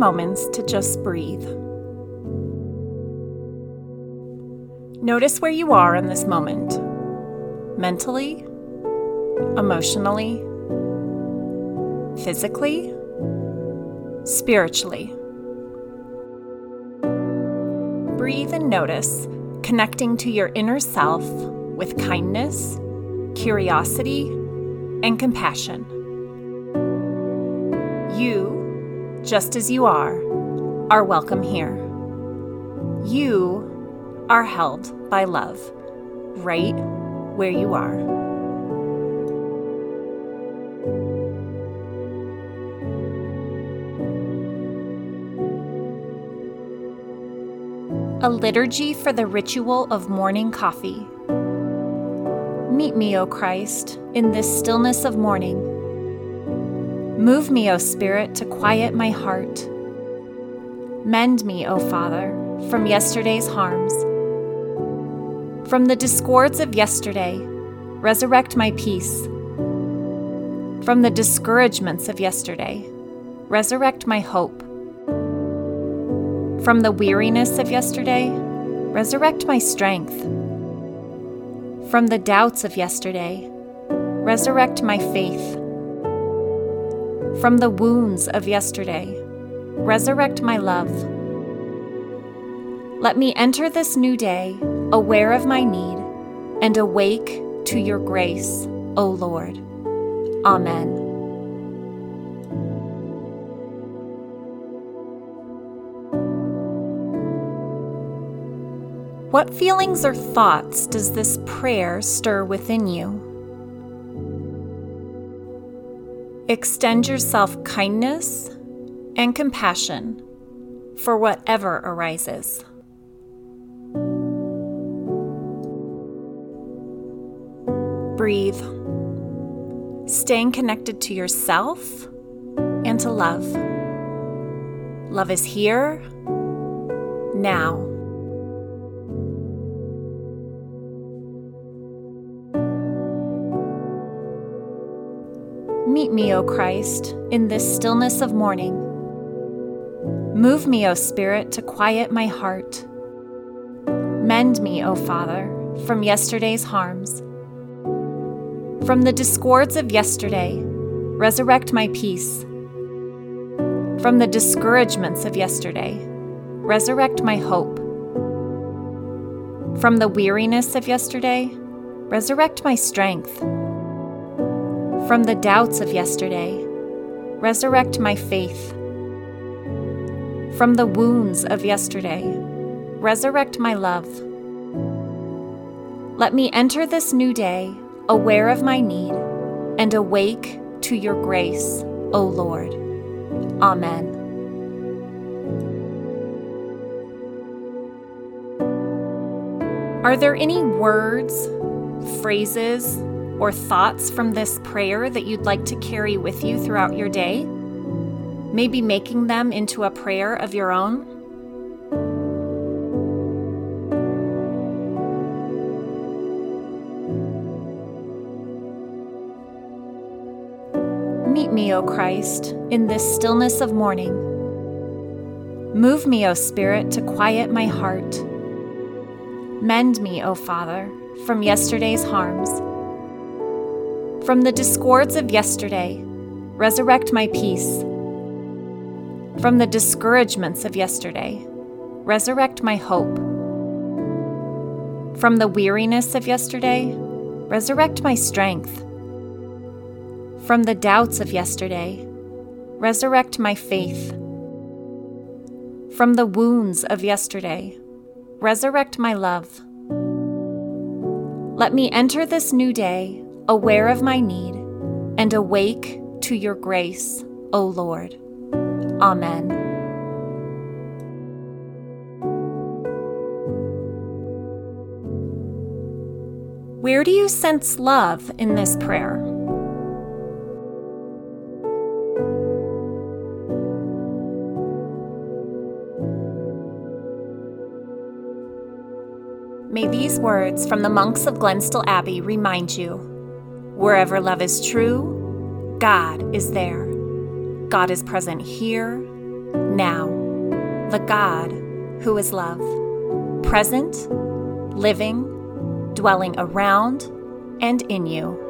moments to just breathe. Notice where you are in this moment mentally, emotionally, physically, spiritually. Breathe and notice, connecting to your inner self with kindness, curiosity, and compassion. You, just as you are, are welcome here. You are held by love right where you are. A liturgy for the ritual of morning coffee. Meet me, O Christ, in this stillness of morning. Move me, O Spirit, to quiet my heart. Mend me, O Father, from yesterday's harms. From the discords of yesterday, resurrect my peace. From the discouragements of yesterday, resurrect my hope. From the weariness of yesterday, resurrect my strength. From the doubts of yesterday, resurrect my faith. From the wounds of yesterday, resurrect my love. Let me enter this new day aware of my need and awake to your grace, O Lord. Amen. What feelings or thoughts does this prayer stir within you? Extend yourself kindness and compassion for whatever arises. Breathe, staying connected to yourself and to love. Love is here, now. Meet me, O Christ, in this stillness of morning. Move me, O Spirit, to quiet my heart. Mend me, O Father, from yesterday's harms. From the discords of yesterday, resurrect my peace. From the discouragements of yesterday, resurrect my hope. From the weariness of yesterday, resurrect my strength. From the doubts of yesterday, resurrect my faith. From the wounds of yesterday, resurrect my love. Let me enter this new day aware of my need and awake to your grace, O Lord. Amen. Are there any words, phrases, or thoughts from this prayer that you'd like to carry with you throughout your day? Maybe making them into a prayer of your own? Meet me, O Christ, in this stillness of morning. Move me, O Spirit, to quiet my heart. Mend me, O Father, from yesterday's harms. From the discords of yesterday, resurrect my peace. From the discouragements of yesterday, resurrect my hope. From the weariness of yesterday, resurrect my strength. From the doubts of yesterday, resurrect my faith. From the wounds of yesterday, resurrect my love. Let me enter this new day aware of my need, and awake to your grace, O Lord. Amen. Where do you sense love in this prayer? May these words from the monks of Glenstal Abbey remind you Wherever love is true, God is there. God is present here, now, the God who is love, present, living, dwelling around and in you.